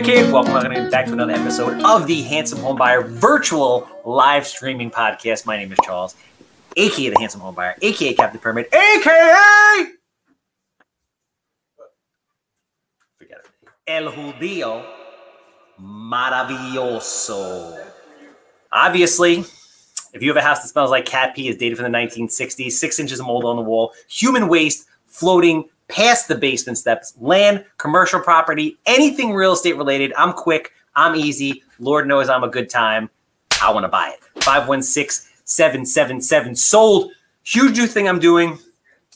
Kid. Welcome back to another episode of the Handsome Home Buyer virtual live streaming podcast. My name is Charles, aka the Handsome Home Buyer, aka Captain Permit, aka forget it, El Judío Maravilloso. Obviously, if you have a house that smells like cat pee, is dated from the 1960s, six inches of mold on the wall, human waste floating past the basement steps, land, commercial property, anything real estate related. I'm quick. I'm easy. Lord knows I'm a good time. I want to buy it. 516 777 sold. Huge new thing I'm doing.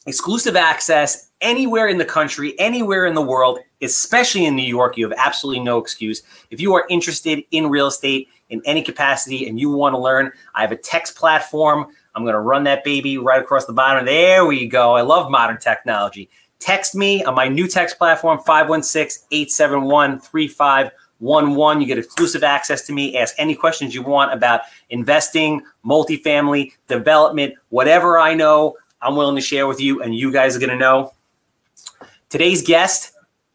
Exclusive access anywhere in the country, anywhere in the world, especially in New York. You have absolutely no excuse. If you are interested in real estate in any capacity and you want to learn, I have a text platform. I'm going to run that baby right across the bottom. There we go. I love modern technology. Text me on my new text platform, 516 871 3511. You get exclusive access to me. Ask any questions you want about investing, multifamily, development, whatever I know, I'm willing to share with you, and you guys are going to know. Today's guest,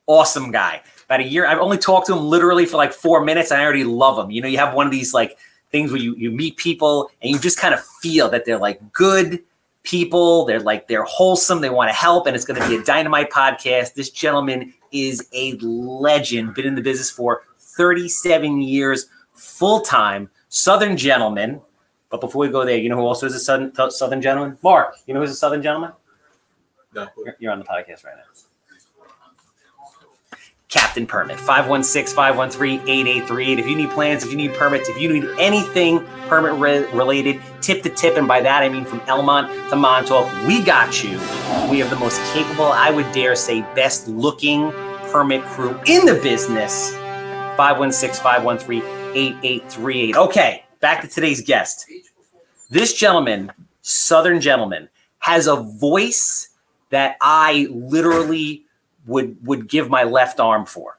awesome guy. About a year, I've only talked to him literally for like four minutes, and I already love him. You know, you have one of these like things where you, you meet people and you just kind of feel that they're like good people. They're like they're wholesome. They want to help, and it's going to be a dynamite podcast. This gentleman is a legend. Been in the business for 37 years, full time. Southern gentleman. But before we go there, you know who also is a southern, southern gentleman? Mark. You know who's a southern gentleman? No. You're, you're on the podcast right now. Captain Permit, 516 513 8838. If you need plans, if you need permits, if you need anything permit re- related, tip to tip, and by that I mean from Elmont to Montauk, we got you. We have the most capable, I would dare say, best looking permit crew in the business. 516 513 8838. Okay, back to today's guest. This gentleman, Southern gentleman, has a voice that I literally would would give my left arm for.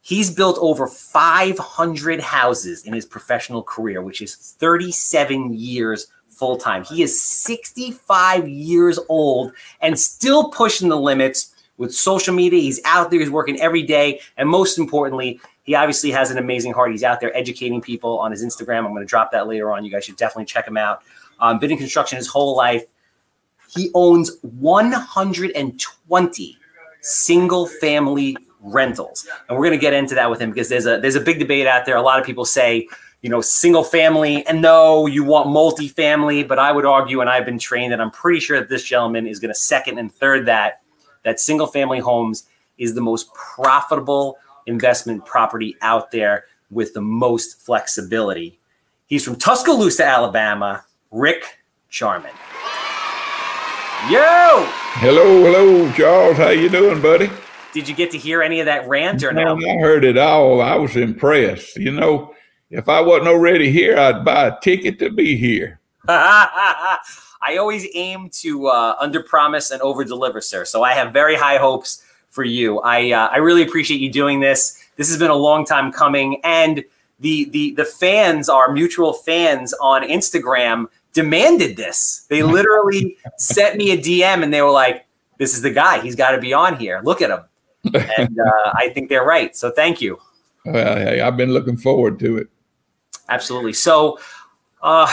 He's built over 500 houses in his professional career, which is 37 years full time. He is 65 years old and still pushing the limits with social media. He's out there, he's working every day, and most importantly, he obviously has an amazing heart. He's out there educating people on his Instagram. I'm going to drop that later on. You guys should definitely check him out. Um, been in construction his whole life. He owns 120 single family rentals. And we're going to get into that with him because there's a there's a big debate out there. A lot of people say, you know, single family and no, you want multi-family, but I would argue and I've been trained that I'm pretty sure that this gentleman is going to second and third that that single family homes is the most profitable investment property out there with the most flexibility. He's from Tuscaloosa, Alabama, Rick Jarman. Yo! Hello, hello, Charles. How you doing, buddy? Did you get to hear any of that rant or no? I heard it all. I was impressed. You know, if I wasn't already here, I'd buy a ticket to be here. I always aim to uh, under promise and over deliver, sir. So I have very high hopes for you. I uh, I really appreciate you doing this. This has been a long time coming, and the the the fans, our mutual fans on Instagram, demanded this. They literally sent me a DM and they were like, "This is the guy. He's got to be on here. Look at him." And uh, I think they're right. So thank you. Well, hey, I've been looking forward to it. Absolutely. So, uh,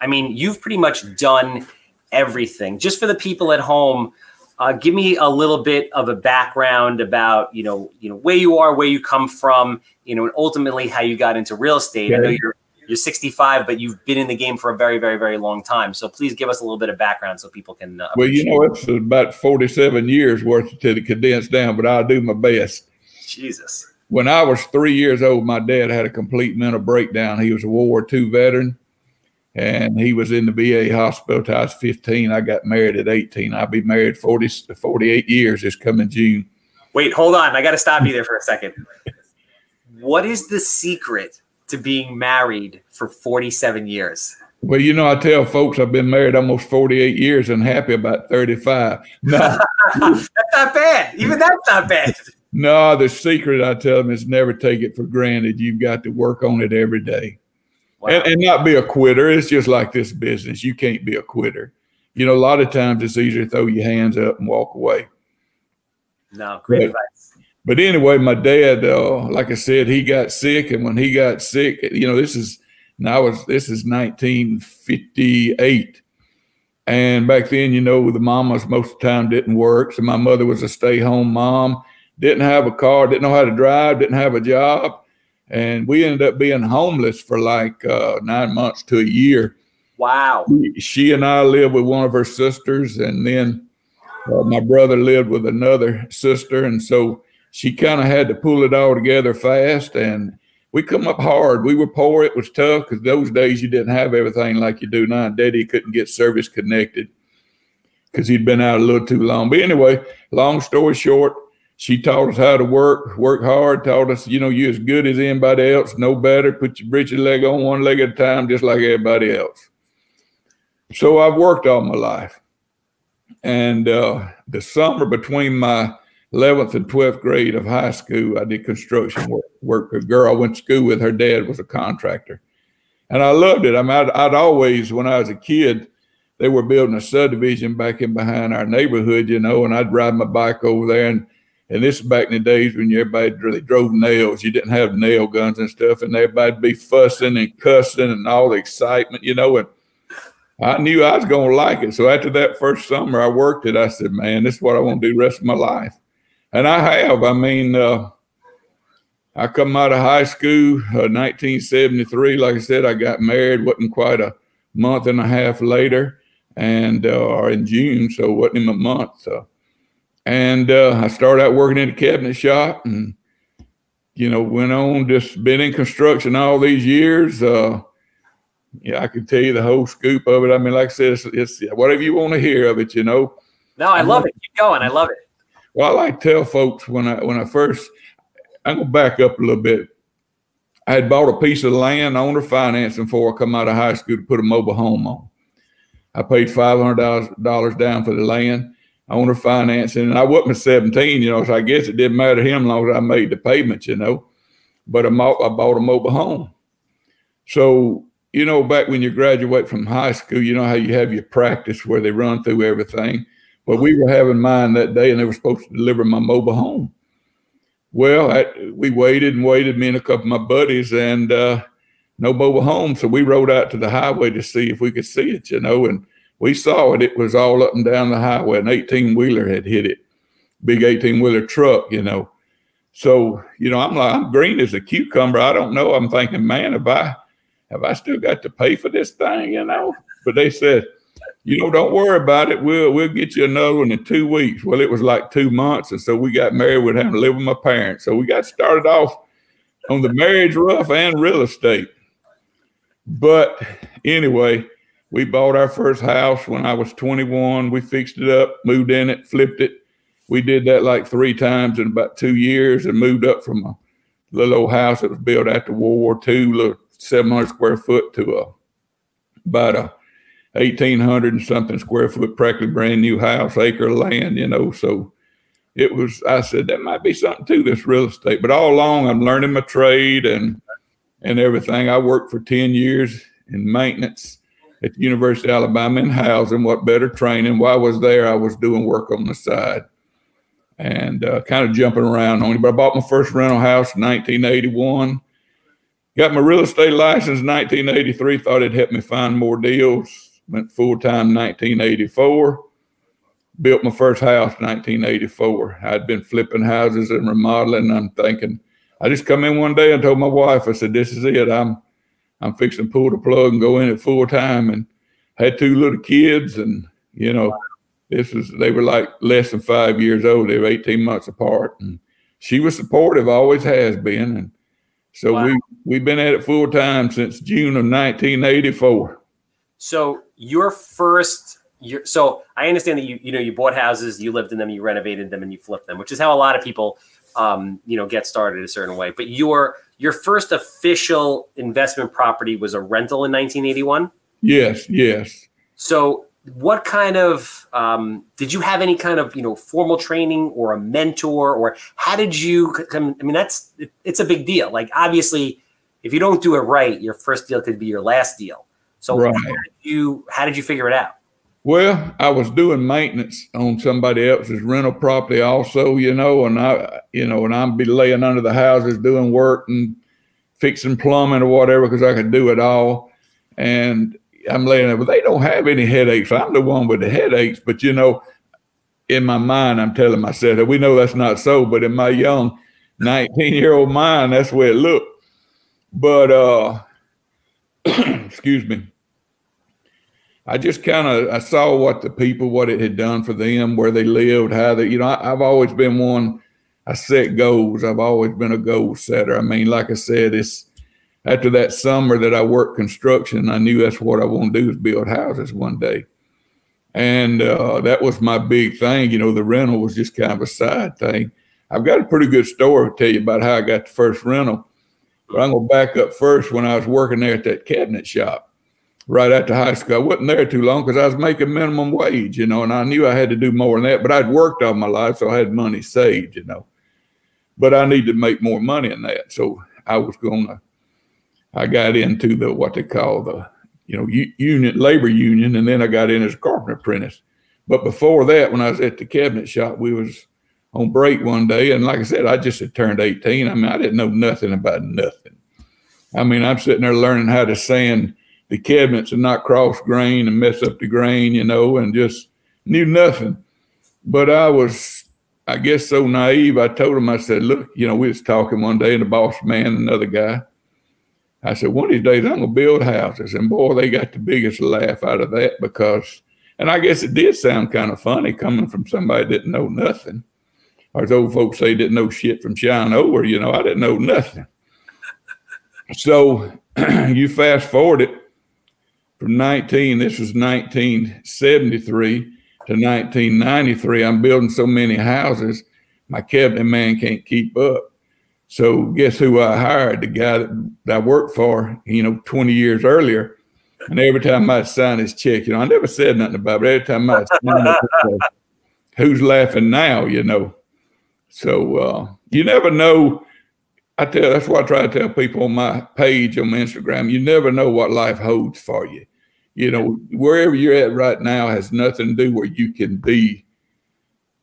I mean, you've pretty much done everything. Just for the people at home, uh, give me a little bit of a background about you know you know where you are, where you come from, you know, and ultimately how you got into real estate. I know you're you're 65, but you've been in the game for a very, very, very long time. So please give us a little bit of background so people can. Uh, well, you know, it's about 47 years worth to condense down, but I'll do my best. Jesus. When I was three years old, my dad had a complete mental breakdown. He was a World War II veteran, and he was in the VA hospital till I was 15. I got married at 18. I'll be married 40, 48 years this coming June. Wait, hold on. I got to stop you there for a second. What is the secret to being married for 47 years? Well, you know, I tell folks I've been married almost 48 years and happy about 35. No, that's not bad. Even that's not bad. No, the secret I tell them is never take it for granted. You've got to work on it every day. Wow. And, and not be a quitter. It's just like this business. You can't be a quitter. You know, a lot of times it's easier to throw your hands up and walk away. No, great but, advice but anyway, my dad, uh, like I said, he got sick, and when he got sick, you know, this is now was this is 1958, and back then, you know, the mamas most of the time didn't work, so my mother was a stay-home mom, didn't have a car, didn't know how to drive, didn't have a job, and we ended up being homeless for like uh, nine months to a year. Wow. She and I lived with one of her sisters, and then uh, my brother lived with another sister, and so she kind of had to pull it all together fast. And we come up hard. We were poor. It was tough because those days you didn't have everything like you do now. Daddy couldn't get service connected because he'd been out a little too long. But anyway, long story short, she taught us how to work, work hard, taught us, you know, you're as good as anybody else, no better, put your britches leg on one leg at a time, just like everybody else. So I've worked all my life. And uh, the summer between my 11th and 12th grade of high school, I did construction work. work. A girl I went to school with, her dad was a contractor. And I loved it. I mean, I'd, I'd always, when I was a kid, they were building a subdivision back in behind our neighborhood, you know, and I'd ride my bike over there. And, and this is back in the days when everybody really drove nails. You didn't have nail guns and stuff, and everybody'd be fussing and cussing and all the excitement, you know. And I knew I was going to like it. So after that first summer I worked it, I said, man, this is what I want to do the rest of my life. And I have. I mean, uh, I come out of high school, uh, 1973. Like I said, I got married. wasn't quite a month and a half later, and uh, or in June, so wasn't even a month. So. And uh, I started out working in a cabinet shop, and you know, went on just been in construction all these years. Uh, yeah, I could tell you the whole scoop of it. I mean, like I said, it's, it's whatever you want to hear of it, you know. No, I love it. Keep going. I love it. Well, I like to tell folks when I when I first, I'm gonna back up a little bit. I had bought a piece of land owner financing before I come out of high school to put a mobile home on. I paid five hundred dollars down for the land owner financing, and I wasn't 17, you know, so I guess it didn't matter to him as long as I made the payments, you know. But I bought a mobile home. So you know, back when you graduate from high school, you know how you have your practice where they run through everything. Well, we were having mine that day, and they were supposed to deliver my mobile home. Well, I, we waited and waited, me and a couple of my buddies, and uh, no mobile home. So we rode out to the highway to see if we could see it, you know, and we saw it. It was all up and down the highway. An 18 wheeler had hit it, big 18 wheeler truck, you know. So, you know, I'm like, I'm green as a cucumber. I don't know. I'm thinking, man, if I have I still got to pay for this thing, you know? But they said, you know, don't worry about it. We'll we'll get you another one in two weeks. Well, it was like two months, and so we got married. We'd have to live with my parents. So we got started off on the marriage rough and real estate. But anyway, we bought our first house when I was 21. We fixed it up, moved in it, flipped it. We did that like three times in about two years and moved up from a little old house that was built after World War II, little 700 square foot to a about a 1800 and something square foot practically brand new house acre of land you know so it was i said that might be something to this real estate but all along i'm learning my trade and and everything i worked for 10 years in maintenance at the university of alabama in housing what better training while i was there i was doing work on the side and uh, kind of jumping around on it but i bought my first rental house in 1981 Got my real estate license in 1983. Thought it'd help me find more deals. Went full time 1984. Built my first house 1984. I'd been flipping houses and remodeling. I'm thinking, I just come in one day and told my wife, I said, "This is it. I'm, I'm fixing to pull the plug and go in it full time." And had two little kids, and you know, this was they were like less than five years old. They were 18 months apart, and she was supportive, always has been, and so wow. we we've been at it full time since June of 1984. So your first year, so I understand that you you know you bought houses, you lived in them, you renovated them, and you flipped them, which is how a lot of people um, you know get started a certain way. But your your first official investment property was a rental in 1981. Yes, yes. So what kind of um, did you have any kind of you know formal training or a mentor or how did you come i mean that's it's a big deal like obviously if you don't do it right your first deal could be your last deal so right. how did you how did you figure it out Well, I was doing maintenance on somebody else's rental property also, you know, and I, you know, and I'd be laying under the houses doing work and fixing plumbing or whatever because I could do it all. And I'm laying there, but they don't have any headaches. I'm the one with the headaches. But you know, in my mind, I'm telling myself that we know that's not so. But in my young 19 year old mind, that's where it looked. But uh, excuse me. I just kind of I saw what the people, what it had done for them, where they lived, how they, you know, I, have always been one. I set goals. I've always been a goal setter. I mean, like I said, it's after that summer that I worked construction. I knew that's what I want to do is build houses one day, and uh, that was my big thing. You know, the rental was just kind of a side thing. I've got a pretty good story to tell you about how I got the first rental, but I'm gonna back up first when I was working there at that cabinet shop right after high school. I wasn't there too long because I was making minimum wage, you know, and I knew I had to do more than that. But I'd worked all my life, so I had money saved, you know. But I needed to make more money than that, so I was gonna. I got into the what they call the, you know, union labor union, and then I got in as a carpenter apprentice. But before that, when I was at the cabinet shop, we was on break one day, and like I said, I just had turned 18. I mean, I didn't know nothing about nothing. I mean, I'm sitting there learning how to sand the cabinets and not cross grain and mess up the grain, you know, and just knew nothing. But I was, I guess, so naive. I told him, I said, look, you know, we was talking one day, and the boss man, another guy. I said, one of these days I'm gonna build houses, and boy, they got the biggest laugh out of that because, and I guess it did sound kind of funny coming from somebody that didn't know nothing, as old folks say, didn't know shit from Shinola. You know, I didn't know nothing. So you fast forward it from 19, this was 1973 to 1993. I'm building so many houses, my cabinet man can't keep up. So guess who I hired? The guy that, I worked for, you know, 20 years earlier. And every time I'd sign his check, you know, I never said nothing about it. Every time I'd sign it, who's laughing now, you know? So uh, you never know. I tell that's what I try to tell people on my page on Instagram. You never know what life holds for you you know, wherever you're at right now has nothing to do where you can be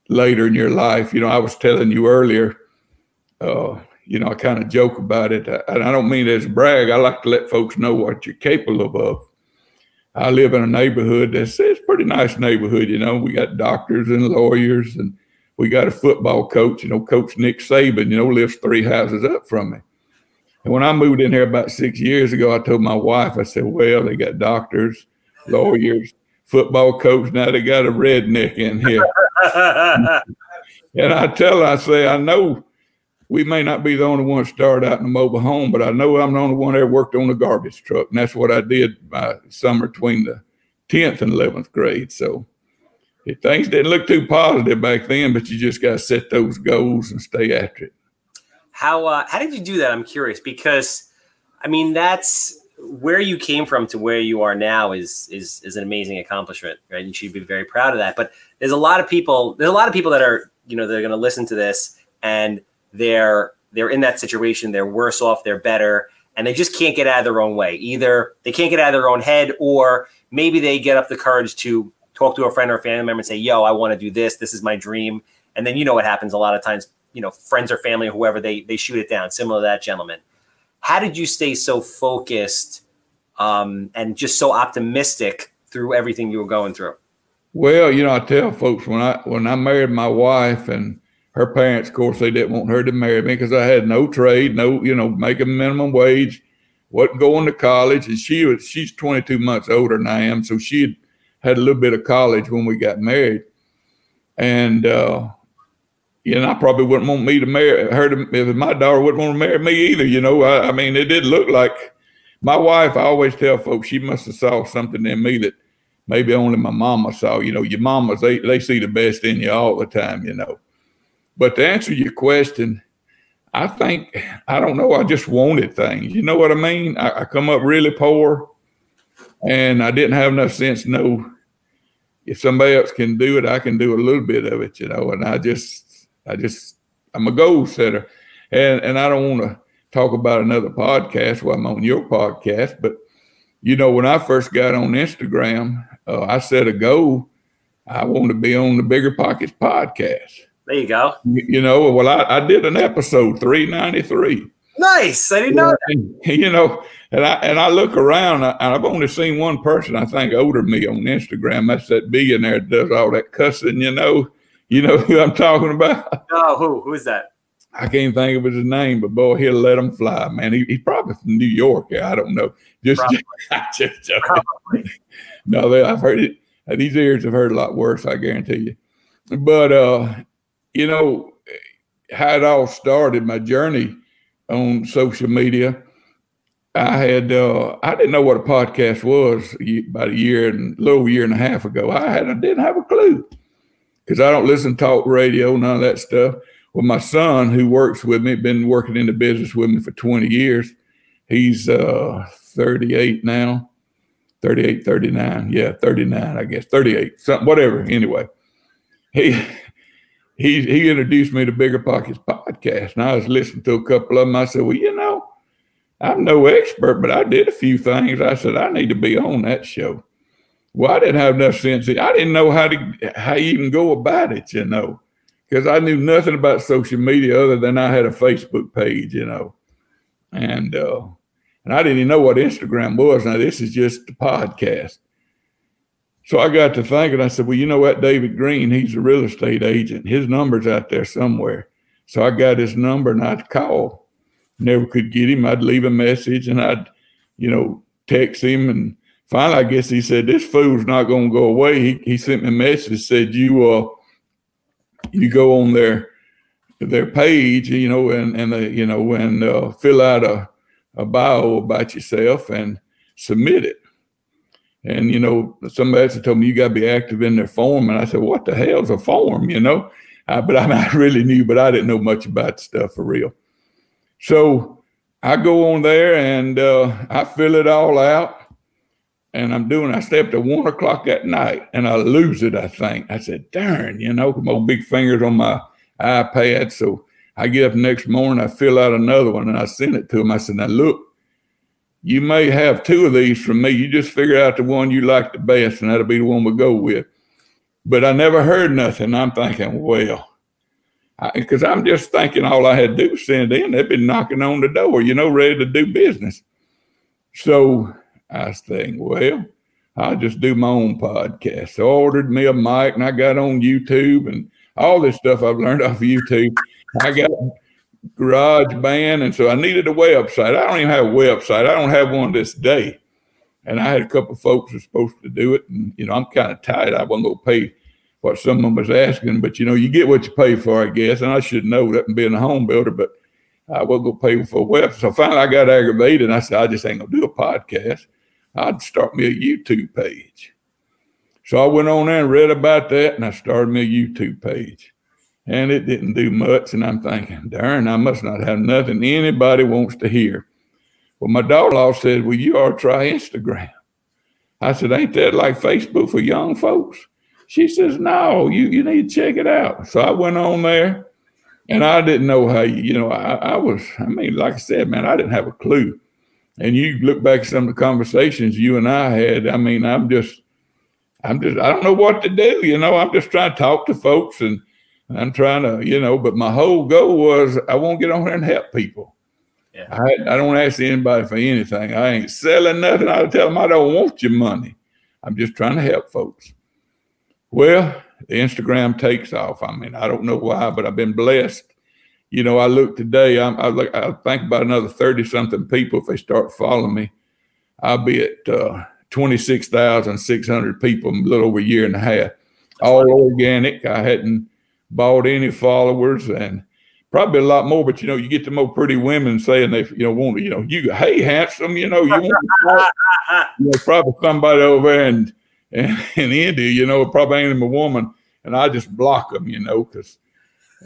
later in your life. You know, I was telling you earlier, uh, you know, I kind of joke about it, and I don't mean as brag. I like to let folks know what you're capable of. I live in a neighborhood that's it's a pretty nice neighborhood. You know, we got doctors and lawyers, and we got a football coach. You know, Coach Nick Saban. You know, lives three houses up from me. And when I moved in here about six years ago, I told my wife, I said, well, they got doctors, lawyers, football coach. Now they got a redneck in here. and I tell her, I say, I know we may not be the only one started out in a mobile home, but I know I'm the only one that worked on a garbage truck. And that's what I did my summer between the 10th and 11th grade. So things didn't look too positive back then, but you just got to set those goals and stay after it. How uh, how did you do that? I'm curious because, I mean, that's where you came from to where you are now is is is an amazing accomplishment, right? And You should be very proud of that. But there's a lot of people. There's a lot of people that are you know they're going to listen to this and they're they're in that situation. They're worse off. They're better, and they just can't get out of their own way. Either they can't get out of their own head, or maybe they get up the courage to talk to a friend or a family member and say, "Yo, I want to do this. This is my dream." And then you know what happens a lot of times you know friends or family or whoever they they shoot it down similar to that gentleman how did you stay so focused um, and just so optimistic through everything you were going through well you know i tell folks when i when i married my wife and her parents of course they didn't want her to marry me because i had no trade no you know making minimum wage wasn't going to college and she was she's 22 months older than i am so she had had a little bit of college when we got married and uh, you know, I probably wouldn't want me to marry her. To, if my daughter wouldn't want to marry me either. You know, I, I mean, it did look like my wife. I always tell folks she must have saw something in me that maybe only my mama saw. You know, your mamas they they see the best in you all the time. You know, but to answer your question, I think I don't know. I just wanted things. You know what I mean? I, I come up really poor, and I didn't have enough sense to know if somebody else can do it, I can do a little bit of it. You know, and I just I just I'm a goal setter, and and I don't want to talk about another podcast while I'm on your podcast, but you know when I first got on Instagram, uh, I set a goal. I want to be on the Bigger Pockets podcast. There you go. You, you know, well, I, I did an episode 393. Nice. I didn't know. And, you know, and I and I look around, and I've only seen one person I think older than me on Instagram. That's that billionaire that does all that cussing. You know, you know who I'm talking about. Oh, who? Who is that? I can't think of his name, but boy, he'll let him fly, man. He, he's probably from New York. I don't know. Just, just, just no, they, I've heard it. These ears have heard a lot worse. I guarantee you. But uh, you know how it all started. My journey on social media. I had uh, I didn't know what a podcast was about a year and a little year and a half ago. I had I didn't have a clue because I don't listen to talk radio, none of that stuff. Well, my son, who works with me, been working in the business with me for 20 years. He's uh, 38 now, 38, 39. Yeah, 39, I guess, 38, something, whatever. Anyway, he he he introduced me to Bigger Pockets and I was listening to a couple of them. I said, "Well, you know, I'm no expert, but I did a few things." I said, "I need to be on that show." Well, I didn't have enough sense. I didn't know how to how even go about it, you know because I knew nothing about social media other than I had a Facebook page, you know, and uh, and I didn't even know what Instagram was. Now this is just a podcast. So I got to thinking. I said, well, you know what, David Greene, he's a real estate agent. His number's out there somewhere. So I got his number and I'd call. Never could get him. I'd leave a message and I'd, you know, text him. And finally, I guess he said, this fool's not going to go away. He, he sent me a message, said, you, uh, you go on their their page, you know, and and the, you know, and uh, fill out a a bio about yourself and submit it. And you know, somebody else told me you got to be active in their form, and I said, "What the hell's a form?" You know, uh, but I, I really knew, but I didn't know much about stuff for real. So I go on there and uh, I fill it all out and I'm doing, I slept at one o'clock at night and I lose it, I think. I said, darn, you know, my big fingers on my iPad. So I get up next morning, I fill out another one and I send it to him. I said, now look, you may have two of these from me. You just figure out the one you like the best and that'll be the one we go with. But I never heard nothing. I'm thinking, well, because I'm just thinking all I had to do was send in. They've been knocking on the door, you know, ready to do business. So I was thinking, well, I'll just do my own podcast. So I ordered me a mic and I got on YouTube and all this stuff I've learned off of YouTube. I got Garage Band, and so I needed a website. I don't even have a website. I don't have one this day. And I had a couple of folks who were supposed to do it, and you know I'm kind of tired. I wasn't going to pay what someone was asking, but you know you get what you pay for, I guess. And I should know that and being a home builder, but I wasn't going to pay for a website. So finally I got aggravated, and I said I just ain't going to do a podcast. I'd start me a YouTube page. So I went on there and read about that, and I started me a YouTube page. And it didn't do much. And I'm thinking, darn, I must not have nothing anybody wants to hear. Well, my daughter-in-law said, well, you ought to try Instagram. I said, ain't that like Facebook for young folks? She says, no, you, you need to check it out. So I went on there and I didn't know how, you know, I, I was, I mean, like I said, man, I didn't have a clue and you look back at some of the conversations you and I had, I mean, I'm just, I'm just, I don't know what to do. You know, I'm just trying to talk to folks and I'm trying to, you know, but my whole goal was I want to get on here and help people. Yeah. I, I don't ask anybody for anything. I ain't selling nothing. I tell them I don't want your money. I'm just trying to help folks. Well, the Instagram takes off. I mean, I don't know why, but I've been blessed you know, I look today, I'm, I, look, I think about another 30 something people if they start following me. I'll be at uh, 26,600 people in a little over a year and a half, all organic. I hadn't bought any followers and probably a lot more, but you know, you get the more pretty women saying they, you know, want to, you know, you, hey, handsome, you know, you want you know, probably somebody over there in, in, in India, you know, probably ain't even a woman. And I just block them, you know, because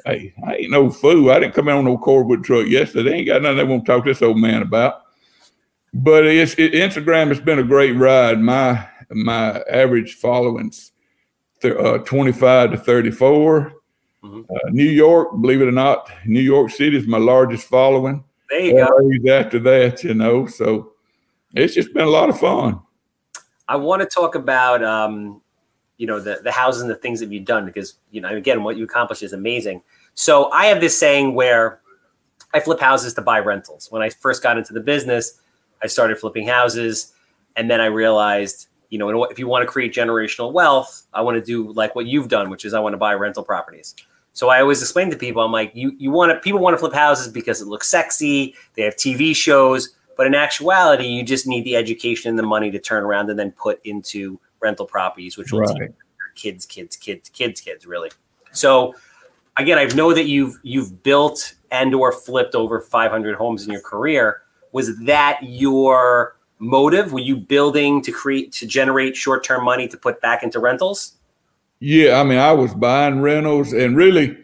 Hey, I ain't no fool. I didn't come in on no cordwood truck yesterday. They ain't got nothing they want to talk to this old man about. But it's it, Instagram has been a great ride. My my average followings, uh, 25 to 34. Mm-hmm. Uh, New York, believe it or not, New York City is my largest following. There you go. After that, you know, so it's just been a lot of fun. I want to talk about um, you know the the houses and the things that you've done because you know again what you accomplished is amazing. So I have this saying where I flip houses to buy rentals. When I first got into the business, I started flipping houses, and then I realized you know if you want to create generational wealth, I want to do like what you've done, which is I want to buy rental properties. So I always explain to people, I'm like, you you want to people want to flip houses because it looks sexy, they have TV shows, but in actuality, you just need the education and the money to turn around and then put into rental properties, which will right. kids, kids, kids, kids, kids, really. So again, I know that you've you've built and or flipped over 500 homes in your career. Was that your motive? Were you building to create to generate short term money to put back into rentals? Yeah, I mean, I was buying rentals, and really,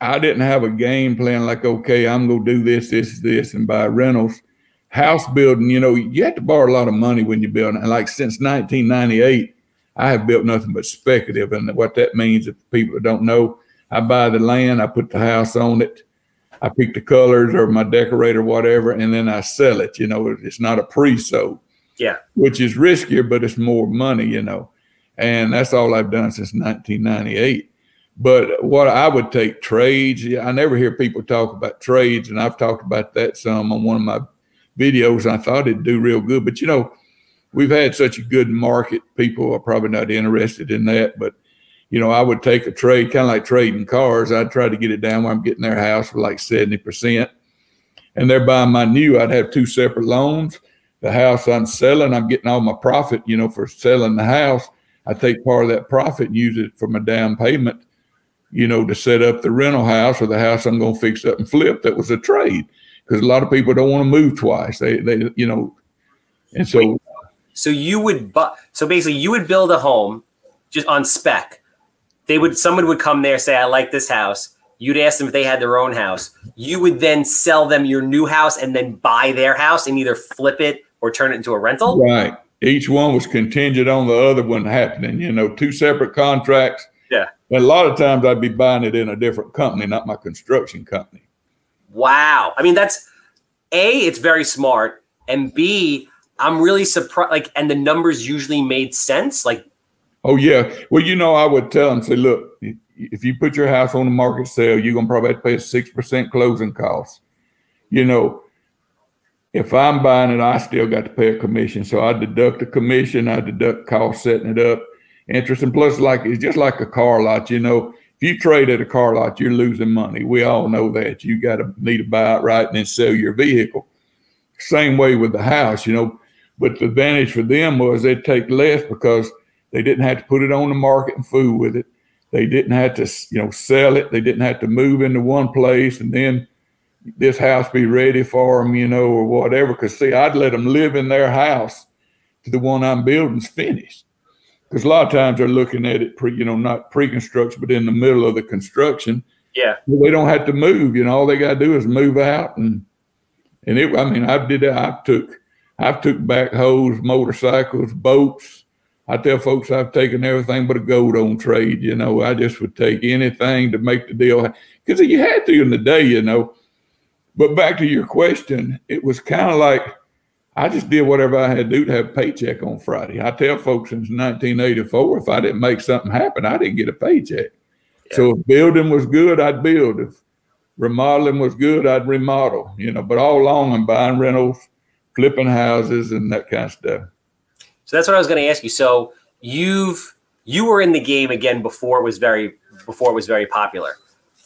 I didn't have a game plan like, okay, I'm gonna do this, this, this, and buy rentals. House building, you know, you have to borrow a lot of money when you build. And like since 1998, I have built nothing but speculative, and what that means, if people don't know, I buy the land, I put the house on it, I pick the colors or my decorator, whatever, and then I sell it. You know, it's not a pre-sold. Yeah. Which is riskier, but it's more money, you know. And that's all I've done since 1998. But what I would take trades, I never hear people talk about trades, and I've talked about that some on one of my videos. I thought it'd do real good. But you know, we've had such a good market, people are probably not interested in that. But you know, I would take a trade, kind of like trading cars. I'd try to get it down where I'm getting their house for like 70%. And they're buying my new, I'd have two separate loans. The house I'm selling, I'm getting all my profit, you know, for selling the house. I take part of that profit and use it for my down payment, you know, to set up the rental house or the house I'm going to fix up and flip. That was a trade because a lot of people don't want to move twice. They, they, you know, and so. Wait, so you would, bu- so basically, you would build a home just on spec they would someone would come there say i like this house. You'd ask them if they had their own house. You would then sell them your new house and then buy their house and either flip it or turn it into a rental? Right. Each one was contingent on the other one happening you know two separate contracts. Yeah. And a lot of times i'd be buying it in a different company not my construction company. Wow. I mean that's a it's very smart and b i'm really surprised like and the numbers usually made sense like Oh yeah. Well, you know, I would tell them, say, look, if you put your house on the market sale, you're gonna probably have to pay a six percent closing cost. You know, if I'm buying it, I still got to pay a commission. So I deduct a commission, I deduct cost setting it up, interest, and plus, like it's just like a car lot. You know, if you trade at a car lot, you're losing money. We all know that. You got to need to buy it right and then sell your vehicle. Same way with the house, you know. But the advantage for them was they'd take less because they didn't have to put it on the market and fool with it. They didn't have to, you know, sell it. They didn't have to move into one place and then this house be ready for them, you know, or whatever. Because see, I'd let them live in their house to the one I'm building's finished. Because a lot of times they're looking at it pre, you know, not pre-construction, but in the middle of the construction. Yeah, they don't have to move. You know, all they got to do is move out and and it. I mean, I did that. I took I've took backhoes, motorcycles, boats, I tell folks I've taken everything but a gold on trade. You know, I just would take anything to make the deal because you had to in the day, you know. But back to your question, it was kind of like I just did whatever I had to do to have a paycheck on Friday. I tell folks since 1984, if I didn't make something happen, I didn't get a paycheck. Yeah. So if building was good, I'd build. If remodeling was good, I'd remodel. You know, but all along I'm buying rentals, flipping houses, and that kind of stuff. So that's what I was going to ask you. So you've you were in the game again before it was very before it was very popular.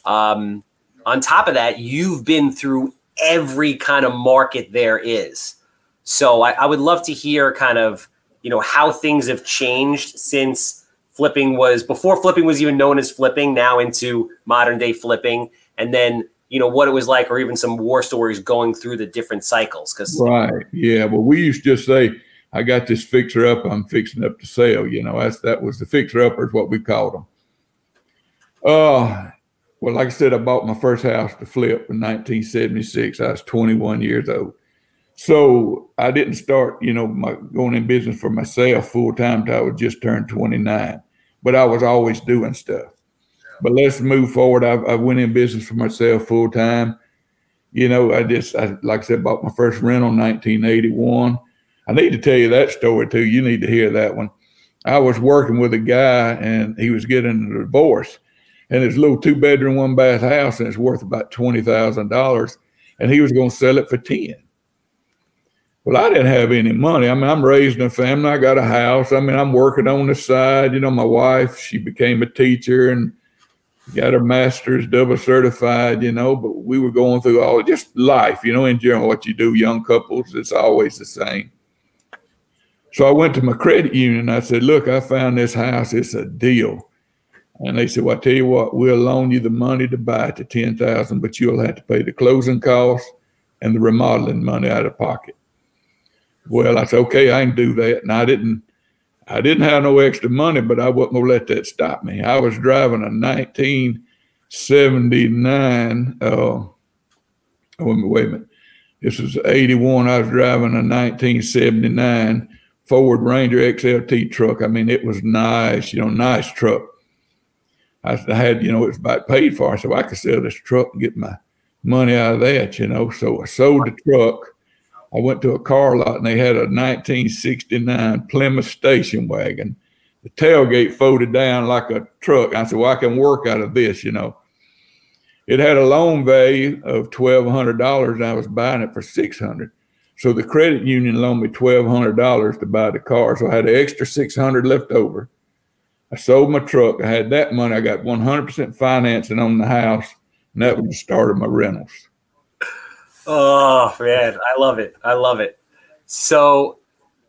Um, on top of that, you've been through every kind of market there is. So I, I would love to hear kind of you know how things have changed since flipping was before flipping was even known as flipping now into modern day flipping and then you know what it was like or even some war stories going through the different cycles because right yeah well we used to just say I got this fixer up. I'm fixing up to sell. You know, that's that was the fixer uppers, what we called them. Uh, well, like I said, I bought my first house to flip in 1976. I was 21 years old. So I didn't start, you know, my going in business for myself full time until I was just turned 29. But I was always doing stuff. But let's move forward. I, I went in business for myself full time. You know, I just, I, like I said, bought my first rental in 1981. I need to tell you that story too. You need to hear that one. I was working with a guy and he was getting a divorce and his little two bedroom, one bath house and it's worth about $20,000 and he was going to sell it for 10. Well, I didn't have any money. I mean, I'm raising a family. I got a house. I mean, I'm working on the side. You know, my wife, she became a teacher and got her master's, double certified, you know, but we were going through all just life, you know, in general, what you do, young couples, it's always the same. So I went to my credit union. I said, Look, I found this house. It's a deal. And they said, Well, I tell you what, we'll loan you the money to buy it to 10000 but you'll have to pay the closing costs and the remodeling money out of pocket. Well, I said, Okay, I can do that. And I didn't. I didn't have no extra money, but I wasn't gonna let that stop me. I was driving a 1979. Uh, minute, wait a minute. This was 81. I was driving a 1979 Ford Ranger XLT truck. I mean, it was nice, you know, nice truck. I had, you know, it was about paid for. So I could sell this truck and get my money out of that, you know. So I sold the truck. I went to a car lot and they had a 1969 Plymouth station wagon. The tailgate folded down like a truck. I said, well, I can work out of this, you know. It had a loan value of $1,200 and I was buying it for 600 so the credit union loaned me twelve hundred dollars to buy the car. So I had an extra six hundred left over. I sold my truck. I had that money. I got one hundred percent financing on the house, and that was the start of my rentals. Oh man, I love it. I love it. So,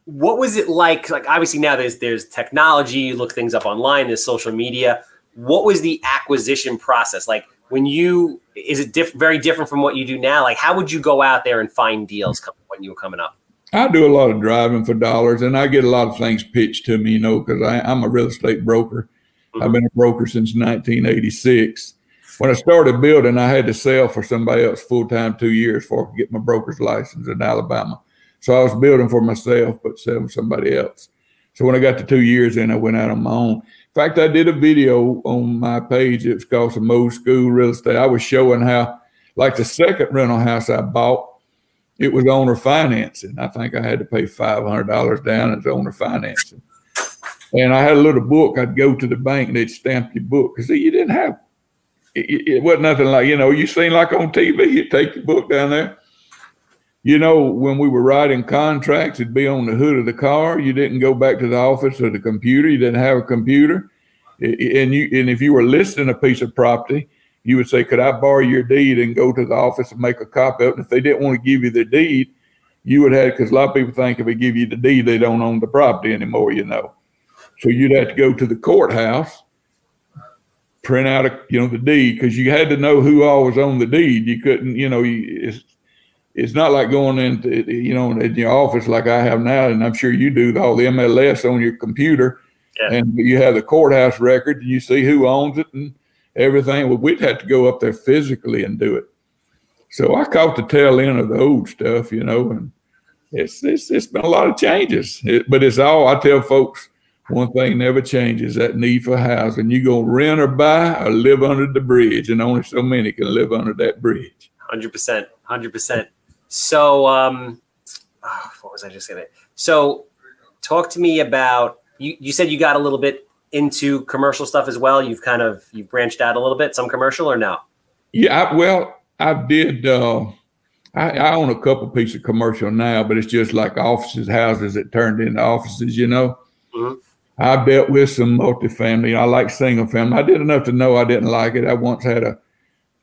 what was it like? Like obviously now there's there's technology. You look things up online. There's social media. What was the acquisition process like? when you is it diff- very different from what you do now like how would you go out there and find deals when you were coming up i do a lot of driving for dollars and i get a lot of things pitched to me you know because i'm a real estate broker mm-hmm. i've been a broker since 1986 when i started building i had to sell for somebody else full-time two years before i could get my broker's license in alabama so i was building for myself but selling somebody else so when i got to two years in i went out on my own in fact, I did a video on my page. It's called some old school real estate. I was showing how, like the second rental house I bought, it was owner financing. I think I had to pay five hundred dollars down as owner financing. And I had a little book. I'd go to the bank and they'd stamp your book because you didn't have. It, it, wasn't nothing like you know you seen like on TV. You take your book down there. You know when we were writing contracts, it'd be on the hood of the car. You didn't go back to the office or the computer. You didn't have a computer and you and if you were listing a piece of property, you would say, "Could I borrow your deed and go to the office and make a copy of it?" And if they didn't want to give you the deed, you would have because a lot of people think if they give you the deed, they don't own the property anymore. You know, so you'd have to go to the courthouse, print out a you know the deed because you had to know who all was on the deed. You couldn't, you know, it's it's not like going into you know in your office like I have now, and I'm sure you do all the MLS on your computer yeah. and you have the courthouse record and you see who owns it and everything. Well, we'd have to go up there physically and do it. So I caught the tail end of the old stuff, you know, and it's it's, it's been a lot of changes. It, but it's all I tell folks. One thing never changes: that need for housing. You gonna rent or buy or live under the bridge, and only so many can live under that bridge. Hundred percent, hundred percent. So, um, oh, what was I just gonna? So, talk to me about you, you said you got a little bit into commercial stuff as well. You've kind of you've branched out a little bit, some commercial or no? Yeah, I, well, I did. Uh, I, I, own a couple pieces of commercial now, but it's just like offices, houses that turned into offices. You know, mm-hmm. I've dealt with some multifamily. I like single family. I did enough to know I didn't like it. I once had a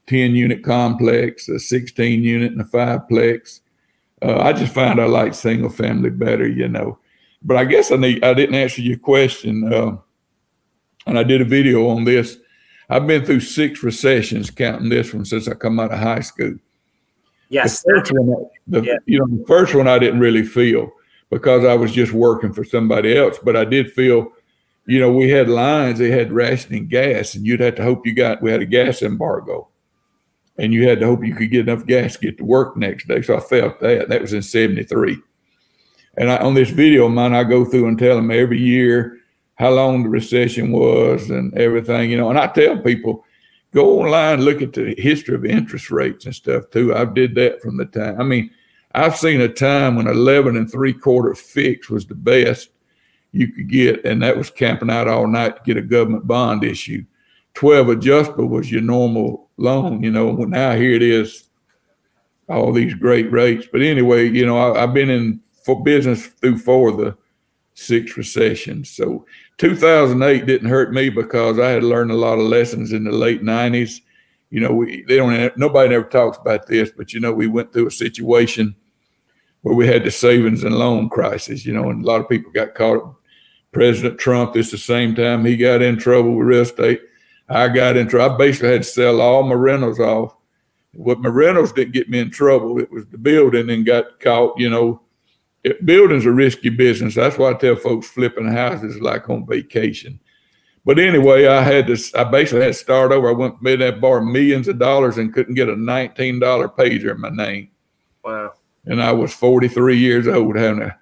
ten unit complex, a sixteen unit, and a fiveplex. Uh, I just found I like single family better. You know, but I guess I need I didn't answer your question, uh, and I did a video on this. I've been through six recessions, counting this one since I come out of high school. Yes, the first one, the, yeah. you know, the first one I didn't really feel because I was just working for somebody else, but I did feel, you know, we had lines, they had rationing gas, and you'd have to hope you got. We had a gas embargo, and you had to hope you could get enough gas to get to work next day. So I felt that. That was in '73. And I, on this video of mine, I go through and tell them every year how long the recession was and everything, you know. And I tell people, go online, look at the history of interest rates and stuff too. I did that from the time. I mean, I've seen a time when 11 and three quarter fixed was the best you could get, and that was camping out all night to get a government bond issue. 12 adjustable was your normal loan, you know. Well, now here it is, all these great rates. But anyway, you know, I, have been in for business through four of the six recessions. So 2008 didn't hurt me because I had learned a lot of lessons in the late 90s. You know, we they don't nobody ever talks about this, but you know, we went through a situation where we had the savings and loan crisis. You know, and a lot of people got caught. President Trump, this the same time he got in trouble with real estate. I got in trouble. I basically had to sell all my rentals off. What my rentals didn't get me in trouble. It was the building and got caught, you know, it, building's a risky business. That's why I tell folks flipping houses like on vacation. But anyway, I had to, I basically had to start over. I went made that bar millions of dollars and couldn't get a $19 pager in my name. Wow. And I was 43 years old having to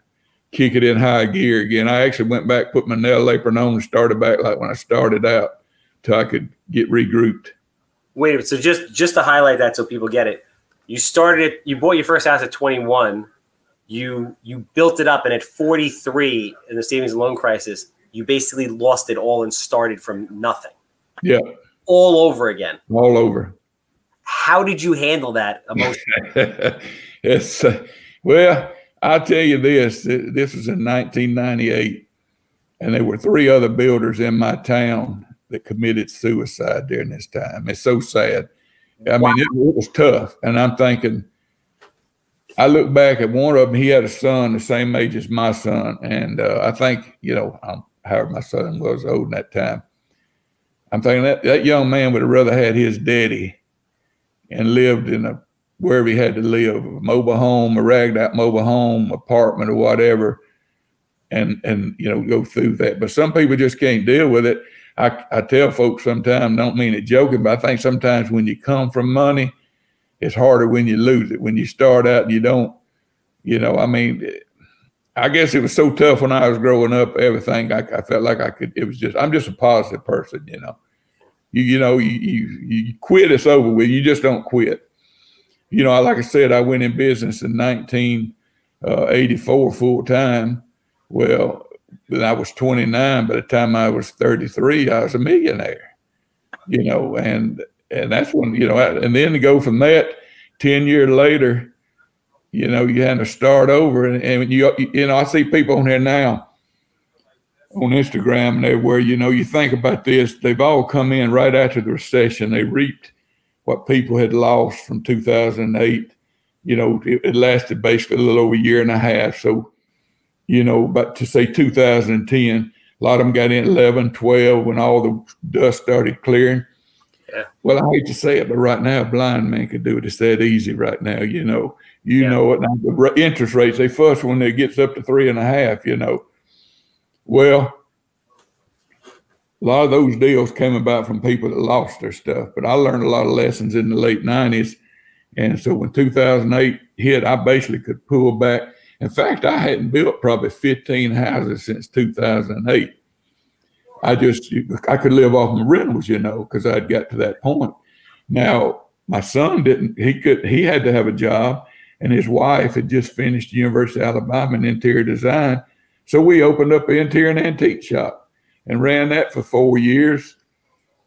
kick it in high gear again. I actually went back, put my nail apron on and started back like when I started out till I could get regrouped. Wait, so just just to highlight that so people get it, you started it, you bought your first house at 21 you you built it up and at 43 in the savings and loan crisis you basically lost it all and started from nothing. Yeah. All over again. All over. How did you handle that emotionally? It's uh, well i'll tell you this this was in 1998 and there were three other builders in my town that committed suicide during this time. It's so sad. I wow. mean it, it was tough and i'm thinking I look back at one of them. He had a son the same age as my son, and uh, I think you know, um, however my son was old in that time. I'm thinking that that young man would have rather had his daddy and lived in a wherever he had to live, a mobile home, a ragged out mobile home, apartment, or whatever, and and you know go through that. But some people just can't deal with it. I, I tell folks sometimes, don't mean it joking, but I think sometimes when you come from money it's harder when you lose it. When you start out and you don't, you know, I mean, I guess it was so tough when I was growing up. Everything I, I felt like I could. It was just I'm just a positive person, you know. You you know you you, you quit. It's over with. You just don't quit. You know, like I said, I went in business in 1984 uh, full time. Well, when I was 29. By the time I was 33, I was a millionaire. You know, and and that's when you know, and then to go from that ten years later, you know, you had to start over, and, and you you know, I see people on here now on Instagram and everywhere. You know, you think about this, they've all come in right after the recession. They reaped what people had lost from 2008. You know, it, it lasted basically a little over a year and a half. So, you know, but to say 2010, a lot of them got in 11, 12 when all the dust started clearing. Yeah. Well, I hate to say it, but right now, a blind man could do it. It's that easy right now. You know, you yeah. know it. Now, the interest rates they fuss when it gets up to three and a half. You know, well, a lot of those deals came about from people that lost their stuff. But I learned a lot of lessons in the late '90s, and so when 2008 hit, I basically could pull back. In fact, I hadn't built probably 15 houses since 2008. I just I could live off my rentals, you know, because I'd got to that point. Now my son didn't. He could. He had to have a job, and his wife had just finished University of Alabama in interior design. So we opened up an interior and antique shop and ran that for four years.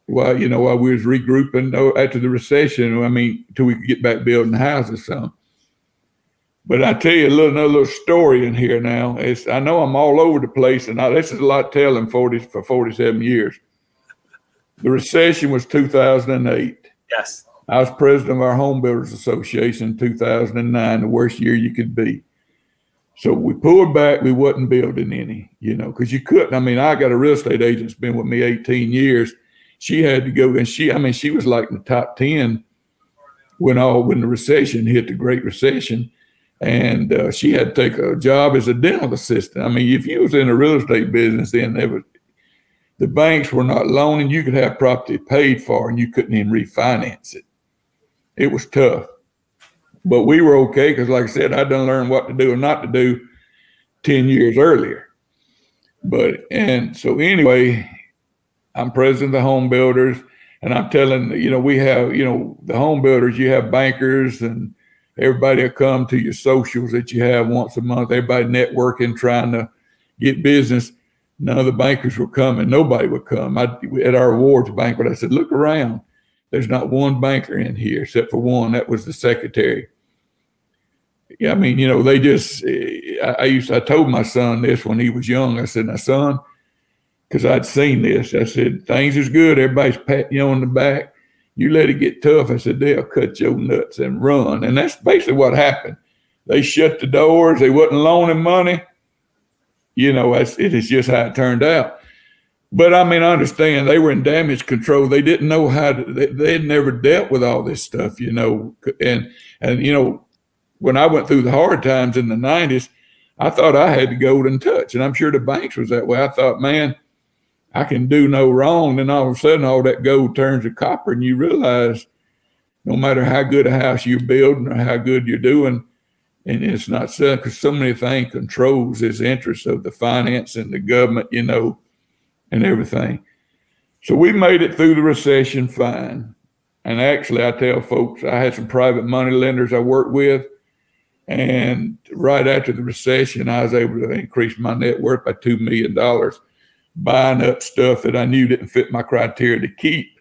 While you know, while we was regrouping after the recession, I mean, till we could get back building houses some. But I tell you a little another little story in here now. It's I know I'm all over the place, and I, this is a lot telling 40 for 47 years. The recession was 2008. Yes. I was president of our Home Builders Association in 2009, the worst year you could be. So we pulled back. We wasn't building any, you know, because you couldn't. I mean, I got a real estate agent that's been with me 18 years. She had to go, and she, I mean, she was like in the top 10 when all when the recession hit, the Great Recession and uh, she had to take a job as a dental assistant. I mean, if you was in a real estate business, then was the banks were not loaning. You could have property paid for, and you couldn't even refinance it. It was tough, but we were okay because, like I said, I done learned what to do and not to do ten years earlier. But and so anyway, I'm president of the home builders, and I'm telling you know we have you know the home builders. You have bankers and Everybody will come to your socials that you have once a month. Everybody networking, trying to get business. None of the bankers were coming. Nobody would come. I, at our awards banquet, I said, look around. There's not one banker in here except for one. That was the secretary. Yeah, I mean, you know, they just. I, used. I told my son this when he was young. I said, "Now, son, because I'd seen this. I said, things is good. Everybody's patting you on the back. You let it get tough. I said, they'll cut your nuts and run. And that's basically what happened. They shut the doors. They wasn't loaning money. You know, it is just how it turned out. But I mean, I understand they were in damage control. They didn't know how to, they, they had never dealt with all this stuff, you know. And, and, you know, when I went through the hard times in the 90s, I thought I had the golden touch. And I'm sure the banks was that way. I thought, man, I can do no wrong. Then all of a sudden, all that gold turns to copper, and you realize no matter how good a house you're building or how good you're doing, and it's not so because so many things controls his interests of the finance and the government, you know, and everything. So we made it through the recession fine. And actually, I tell folks, I had some private money lenders I worked with. And right after the recession, I was able to increase my net worth by $2 million buying up stuff that I knew didn't fit my criteria to keep,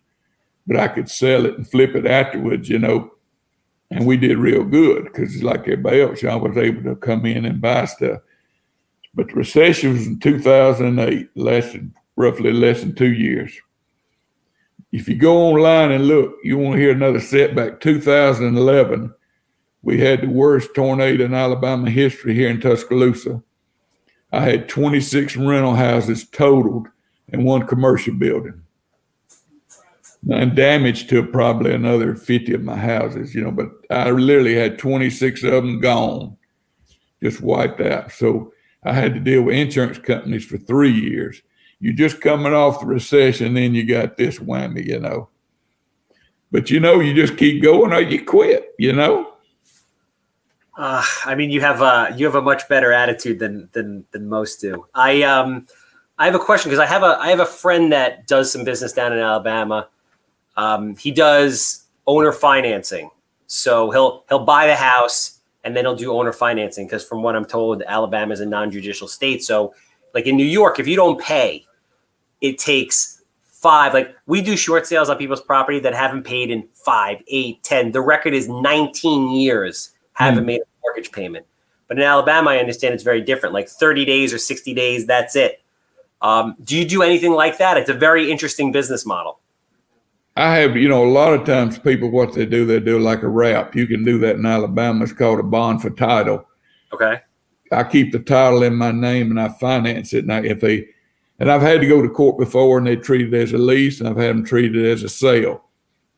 but I could sell it and flip it afterwards, you know. And we did real good because, like everybody else, I was able to come in and buy stuff. But the recession was in 2008, lasted roughly less than two years. If you go online and look, you want to hear another setback. 2011, we had the worst tornado in Alabama history here in Tuscaloosa. I had 26 rental houses totaled and one commercial building. And damage to probably another 50 of my houses, you know, but I literally had 26 of them gone, just wiped out. So I had to deal with insurance companies for three years. You're just coming off the recession, then you got this whammy, you know. But you know, you just keep going or you quit, you know. Uh, I mean, you have a you have a much better attitude than than than most do. I um, I have a question because I have a I have a friend that does some business down in Alabama. Um, he does owner financing, so he'll he'll buy the house and then he'll do owner financing because from what I'm told, Alabama is a non-judicial state. So, like in New York, if you don't pay, it takes five. Like we do short sales on people's property that haven't paid in five, eight, ten. The record is 19 years haven't mm. made a mortgage payment. But in Alabama, I understand it's very different. Like 30 days or 60 days, that's it. Um, do you do anything like that? It's a very interesting business model. I have, you know, a lot of times people, what they do, they do like a wrap. You can do that in Alabama. It's called a bond for title. Okay. I keep the title in my name and I finance it. And I, if they, and I've had to go to court before and they treat it as a lease and I've had them treat it as a sale.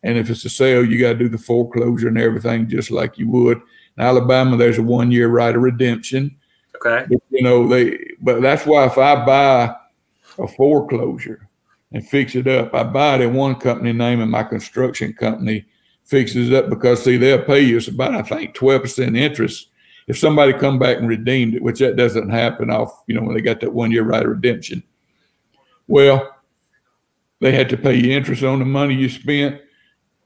And if it's a sale, you got to do the foreclosure and everything just like you would. Alabama, there's a one year right of redemption. Okay. But, you know, they, but that's why if I buy a foreclosure and fix it up, I buy it in one company name and my construction company fixes it up because see, they'll pay you it's about, I think, 12% interest. If somebody come back and redeemed it, which that doesn't happen off, you know, when they got that one year right of redemption. Well, they had to pay you interest on the money you spent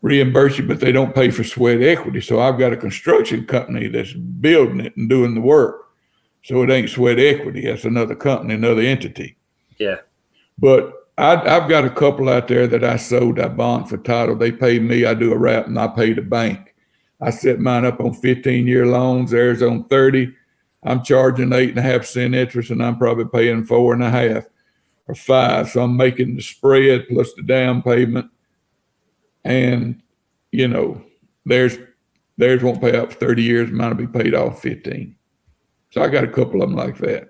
reimburse you, but they don't pay for sweat equity. So I've got a construction company that's building it and doing the work. So it ain't sweat equity. That's another company, another entity. Yeah. But I, have got a couple out there that I sold I bond for title. They pay me. I do a wrap and I pay the bank. I set mine up on 15 year loans. Theirs on 30. I'm charging eight and a half cent interest and I'm probably paying four and a half or five. So I'm making the spread plus the down payment and you know, theirs theirs won't pay out for 30 years, mine will be paid off 15. So I got a couple of them like that.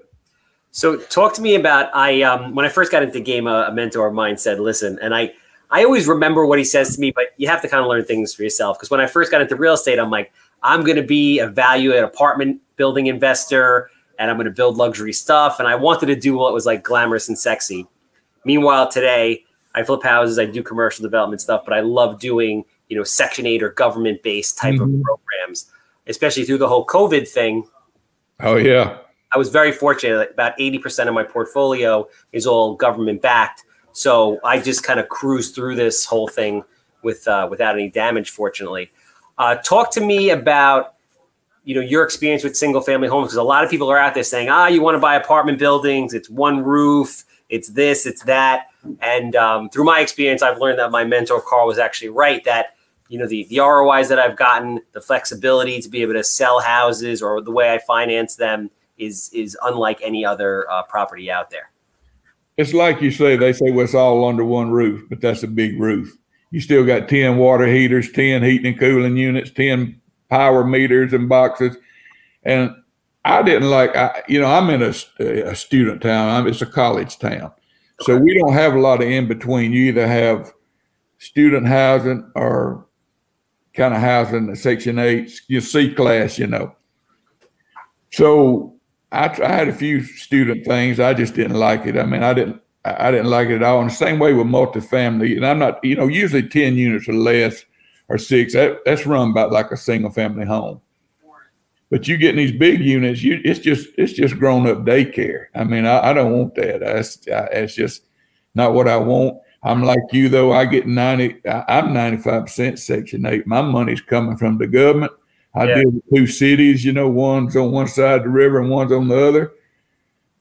So talk to me about I um when I first got into game, a, a mentor of mine said, listen, and I I always remember what he says to me, but you have to kind of learn things for yourself. Because when I first got into real estate, I'm like, I'm going to be a value add apartment building investor and I'm going to build luxury stuff. And I wanted to do what was like glamorous and sexy. Meanwhile, today I flip houses, I do commercial development stuff, but I love doing, you know, Section 8 or government based type mm-hmm. of programs, especially through the whole COVID thing. Oh, yeah. I was very fortunate. About 80% of my portfolio is all government backed. So I just kind of cruised through this whole thing with uh, without any damage, fortunately. Uh, talk to me about you know your experience with single family homes because a lot of people are out there saying ah you want to buy apartment buildings it's one roof it's this it's that and um, through my experience i've learned that my mentor carl was actually right that you know the, the rois that i've gotten the flexibility to be able to sell houses or the way i finance them is is unlike any other uh, property out there it's like you say they say well it's all under one roof but that's a big roof you still got 10 water heaters 10 heating and cooling units 10 power meters and boxes. And I didn't like, I, you know, I'm in a, a student town. I'm, it's a college town. So we don't have a lot of in between. You either have student housing or kind of housing, Section 8, your C class, you know. So I, I had a few student things. I just didn't like it. I mean, I didn't, I didn't like it at all. And the same way with multifamily. And I'm not, you know, usually 10 units or less or six. That, that's run about like a single family home. But you get in these big units, you it's just it's just grown up daycare. I mean, I, I don't want that. That's that's just not what I want. I'm like you though. I get ninety. I, I'm ninety five percent Section Eight. My money's coming from the government. I yeah. deal with two cities. You know, one's on one side of the river and one's on the other.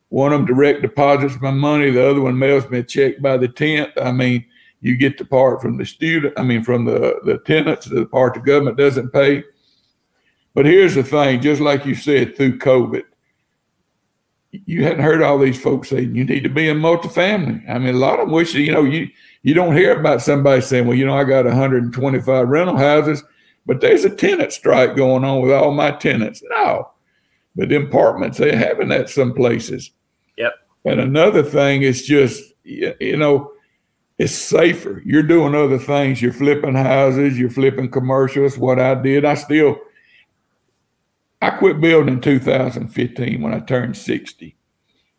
One of them direct deposits my money. The other one mails me a check by the tenth. I mean, you get the part from the student, I mean, from the, the tenants, the part the government doesn't pay. But here's the thing, just like you said through COVID, you hadn't heard all these folks saying you need to be in multifamily. I mean, a lot of them wish, you know, you, you don't hear about somebody saying, well, you know, I got 125 rental houses, but there's a tenant strike going on with all my tenants. No, but the apartments, they're having that some places. Yep. And another thing is just, you know, it's safer. You're doing other things. You're flipping houses. You're flipping commercials. What I did, I still, I quit building in 2015 when I turned 60.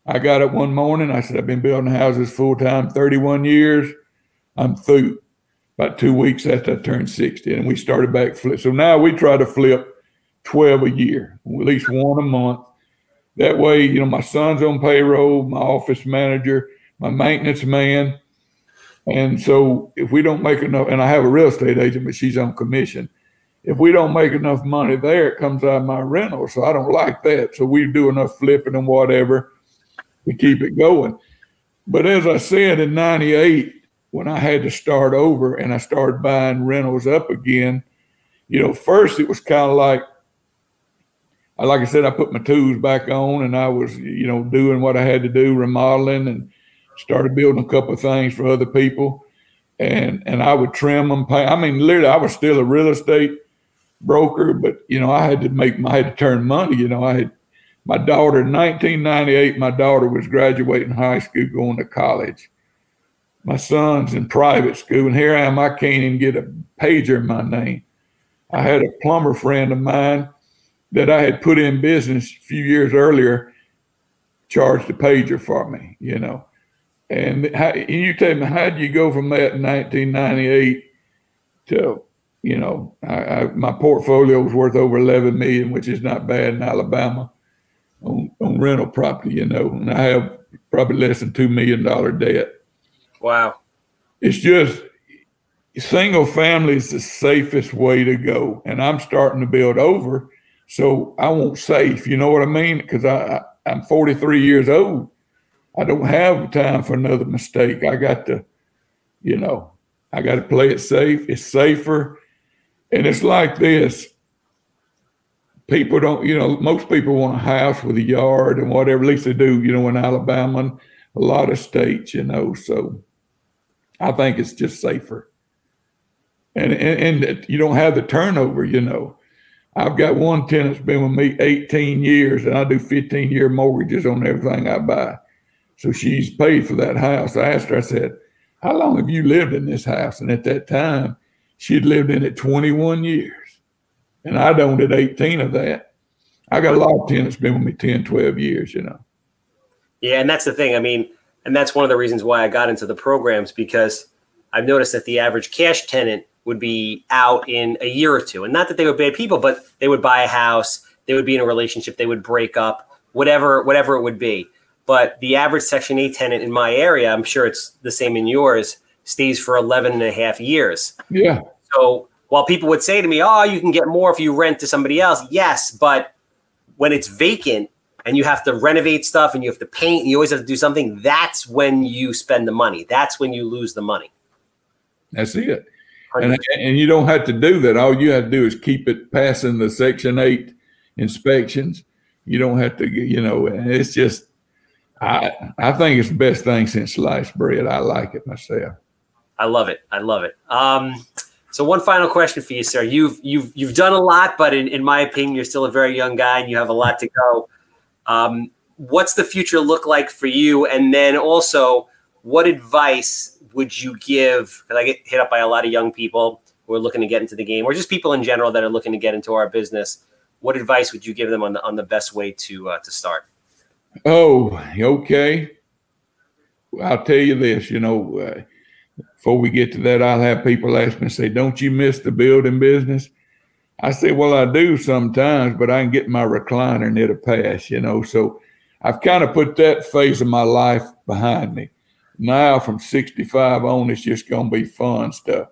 I got up one morning. I said, I've been building houses full time 31 years. I'm through. About two weeks after I turned 60, and we started back flip. So now we try to flip 12 a year, at least one a month. That way, you know, my son's on payroll, my office manager, my maintenance man, and so if we don't make enough, and I have a real estate agent, but she's on commission. If we don't make enough money there, it comes out of my rental. So I don't like that. So we do enough flipping and whatever to keep it going. But as I said in 98, when I had to start over and I started buying rentals up again, you know, first it was kind of like, like I said, I put my tools back on and I was, you know, doing what I had to do, remodeling and started building a couple of things for other people, and and I would trim them. Pay. I mean, literally, I was still a real estate broker, but you know, I had to make, I had to turn money. You know, I had my daughter in 1998. My daughter was graduating high school, going to college. My son's in private school, and here I am. I can't even get a pager in my name. I had a plumber friend of mine that I had put in business a few years earlier, charged a pager for me. You know, and how, you tell me, how did you go from that in 1998 to, you know, I, I, my portfolio was worth over 11 million, which is not bad in Alabama on, on rental property, you know, and I have probably less than $2 million debt. Wow. It's just single family is the safest way to go. And I'm starting to build over. So I want safe, you know what I mean? Because I, I, I'm 43 years old I don't have time for another mistake. I got to, you know, I got to play it safe. It's safer. And it's like this. People don't, you know, most people want a house with a yard and whatever. At least they do, you know, in Alabama and a lot of states, you know. So I think it's just safer. And, and, and you don't have the turnover, you know. I've got one tenant's been with me 18 years and I do 15 year mortgages on everything I buy. So she's paid for that house. I asked her, I said, How long have you lived in this house? And at that time, she'd lived in it 21 years. And I'd owned it 18 of that. I got a lot of tenants been with me 10, 12 years, you know. Yeah, and that's the thing. I mean, and that's one of the reasons why I got into the programs because I've noticed that the average cash tenant would be out in a year or two. And not that they were bad people, but they would buy a house, they would be in a relationship, they would break up, whatever, whatever it would be. But the average Section 8 tenant in my area, I'm sure it's the same in yours, stays for 11 and a half years. Yeah. So while people would say to me, "Oh, you can get more if you rent to somebody else," yes, but when it's vacant and you have to renovate stuff and you have to paint, and you always have to do something. That's when you spend the money. That's when you lose the money. That's it. And, and you don't have to do that. All you have to do is keep it passing the Section 8 inspections. You don't have to, you know, it's just, I, I think it's the best thing since sliced bread. I like it myself. I love it. I love it. Um, so one final question for you, sir. You've you've you've done a lot, but in, in my opinion, you're still a very young guy and you have a lot to go. Um, what's the future look like for you? And then also, what advice would you give? Because I get hit up by a lot of young people who are looking to get into the game, or just people in general that are looking to get into our business. What advice would you give them on the on the best way to uh, to start? Oh, okay. I'll tell you this. You know, uh, before we get to that, I'll have people ask me, say, "Don't you miss the building business?" I say, "Well, I do sometimes, but I can get my recliner and it'll pass." You know, so I've kind of put that phase of my life behind me now from 65 on, it's just going to be fun stuff.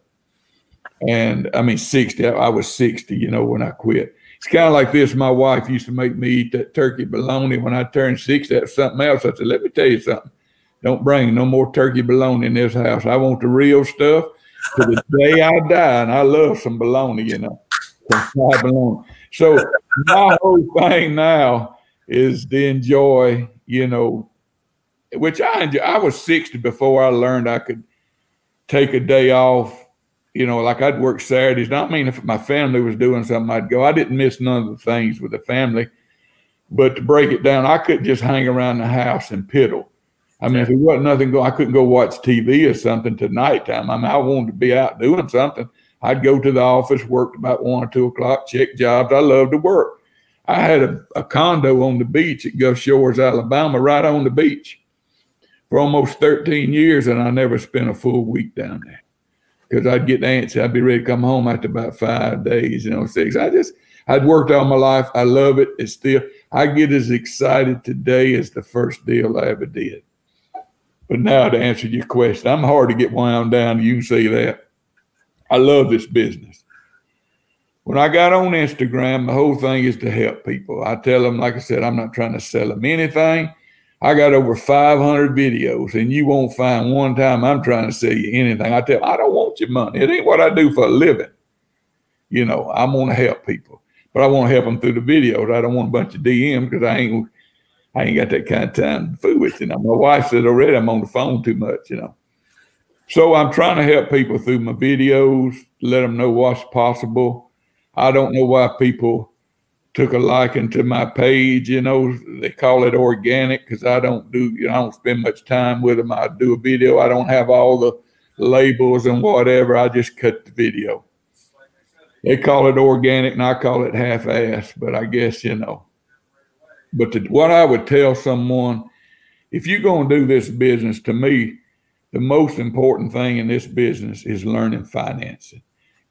And I mean, 60, I was 60, you know, when I quit. It's kind of like this. My wife used to make me eat that turkey bologna when I turned 60. That's something else. I said, let me tell you something. Don't bring no more turkey bologna in this house. I want the real stuff to the day I die. And I love some bologna, you know, some bologna. So my whole thing now is to enjoy, you know, which I enjoy. I was 60 before I learned I could take a day off. You know, like I'd work Saturdays. Not mean if my family was doing something, I'd go. I didn't miss none of the things with the family. But to break it down, I couldn't just hang around the house and piddle. I mean, if it wasn't nothing going, I couldn't go watch TV or something to nighttime. I mean, I wanted to be out doing something. I'd go to the office, worked about one or two o'clock, check jobs. I loved to work. I had a, a condo on the beach at Gulf Shores, Alabama, right on the beach for almost 13 years, and I never spent a full week down there because I'd get antsy. I'd be ready to come home after about five days, you know, six. I just, I'd worked all my life. I love it. It's still, I get as excited today as the first deal I ever did. But now to answer your question, I'm hard to get wound down. You can see that. I love this business. When I got on Instagram, the whole thing is to help people. I tell them, like I said, I'm not trying to sell them anything. I got over 500 videos, and you won't find one time I'm trying to sell you anything. I tell them, I don't want your money. It ain't what I do for a living. You know, I want to help people, but I want to help them through the videos. I don't want a bunch of DM because I ain't, I ain't got that kind of time to fool with you. Know, my wife said already I'm on the phone too much. You know, so I'm trying to help people through my videos, let them know what's possible. I don't know why people took a liking to my page. You know, they call it organic because I don't do, you know, I don't spend much time with them. I do a video. I don't have all the labels and whatever. I just cut the video. They call it organic and I call it half-ass, but I guess, you know. But what I would tell someone, if you're going to do this business, to me, the most important thing in this business is learning financing.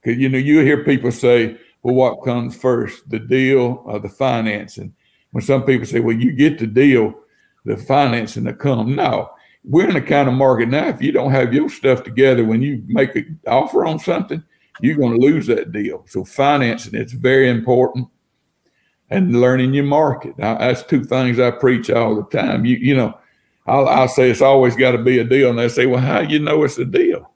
Because, you know, you hear people say, well, what comes first, the deal or the financing? When some people say, well, you get the deal, the financing to come. No, we're in the kind of market now, if you don't have your stuff together when you make an offer on something, you're going to lose that deal. So financing, it's very important and learning your market. Now, that's two things I preach all the time. You, you know, I'll, I'll say it's always got to be a deal. And they say, well, how you know it's a deal?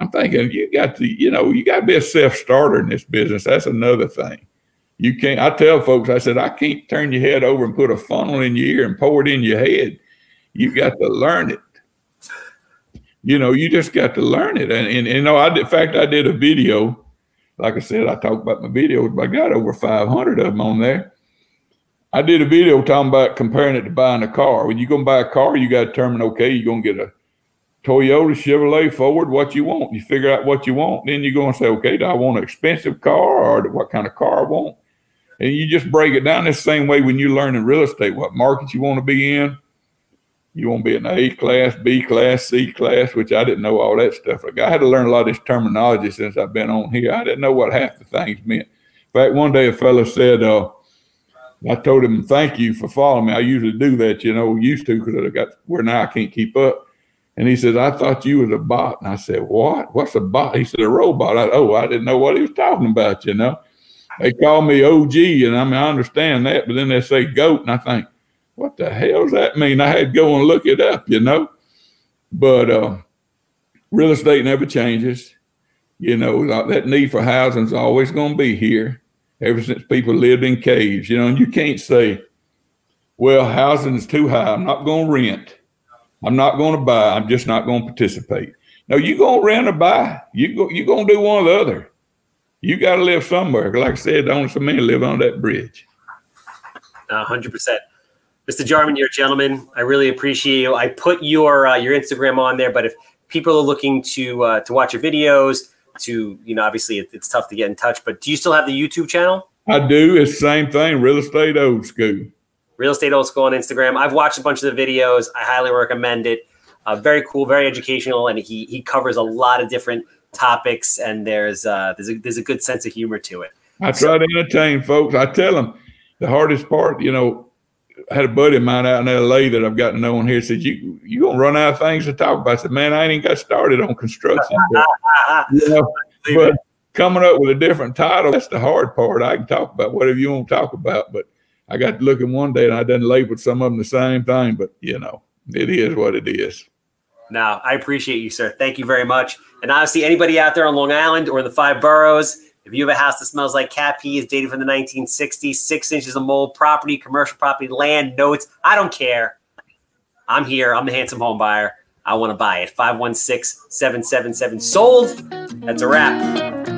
I'm thinking you got to, you know, you got to be a self starter in this business. That's another thing. You can't. I tell folks, I said, I can't turn your head over and put a funnel in your ear and pour it in your head. You got to learn it. You know, you just got to learn it. And, and, and you know, I in fact, I did a video. Like I said, I talked about my videos, but I got over 500 of them on there. I did a video talking about comparing it to buying a car. When you're going to buy a car, you got to determine, okay, you're going to get a Toyota, Chevrolet, Ford, what you want. You figure out what you want. Then you go and say, okay, do I want an expensive car or what kind of car I want? And you just break it down the same way when you learn in real estate, what market you want to be in. You want to be in A class, B class, C class, which I didn't know all that stuff. Like I had to learn a lot of this terminology since I've been on here. I didn't know what half the things meant. In fact, one day a fellow said, uh, I told him, thank you for following me. I usually do that, you know, used to because I got where now I can't keep up. And he says, I thought you was a bot. And I said, What? What's a bot? He said, A robot. I, oh, I didn't know what he was talking about, you know. They call me OG, and I mean, I understand that, but then they say goat, and I think, what the hell does that mean? I had to go and look it up, you know. But uh, real estate never changes. You know, that need for housing is always going to be here ever since people lived in caves, you know, and you can't say, well, housing is too high. I'm not going to rent. I'm not going to buy. I'm just not going to participate. No, you're going to rent or buy. You go, you going to do one or the other. You got to live somewhere. Like I said, only so many live on that bridge. hundred percent. Mr. Jarman, you're a gentleman. I really appreciate you. I put your uh, your Instagram on there, but if people are looking to uh, to watch your videos, to you know, obviously it, it's tough to get in touch. But do you still have the YouTube channel? I do. It's the same thing. Real estate old school. Real estate old school on Instagram. I've watched a bunch of the videos. I highly recommend it. Uh, very cool, very educational, and he he covers a lot of different topics. And there's uh, there's a there's a good sense of humor to it. I try to entertain folks. I tell them the hardest part, you know, Had a buddy of mine out in LA that I've gotten to know on here said, You you gonna run out of things to talk about? I said, Man, I ain't even got started on construction. But, you know, but coming up with a different title, that's the hard part. I can talk about whatever you want to talk about, but I got to look at one day and I done labeled some of them the same thing, but you know, it is what it is. Now, I appreciate you, sir. Thank you very much. And obviously, anybody out there on Long Island or in the five boroughs, if you have a house that smells like cat pee, is dated from the 1960s, six inches of mold, property, commercial property, land, notes, I don't care. I'm here. I'm the handsome home buyer. I want to buy it. 516 777 sold. That's a wrap.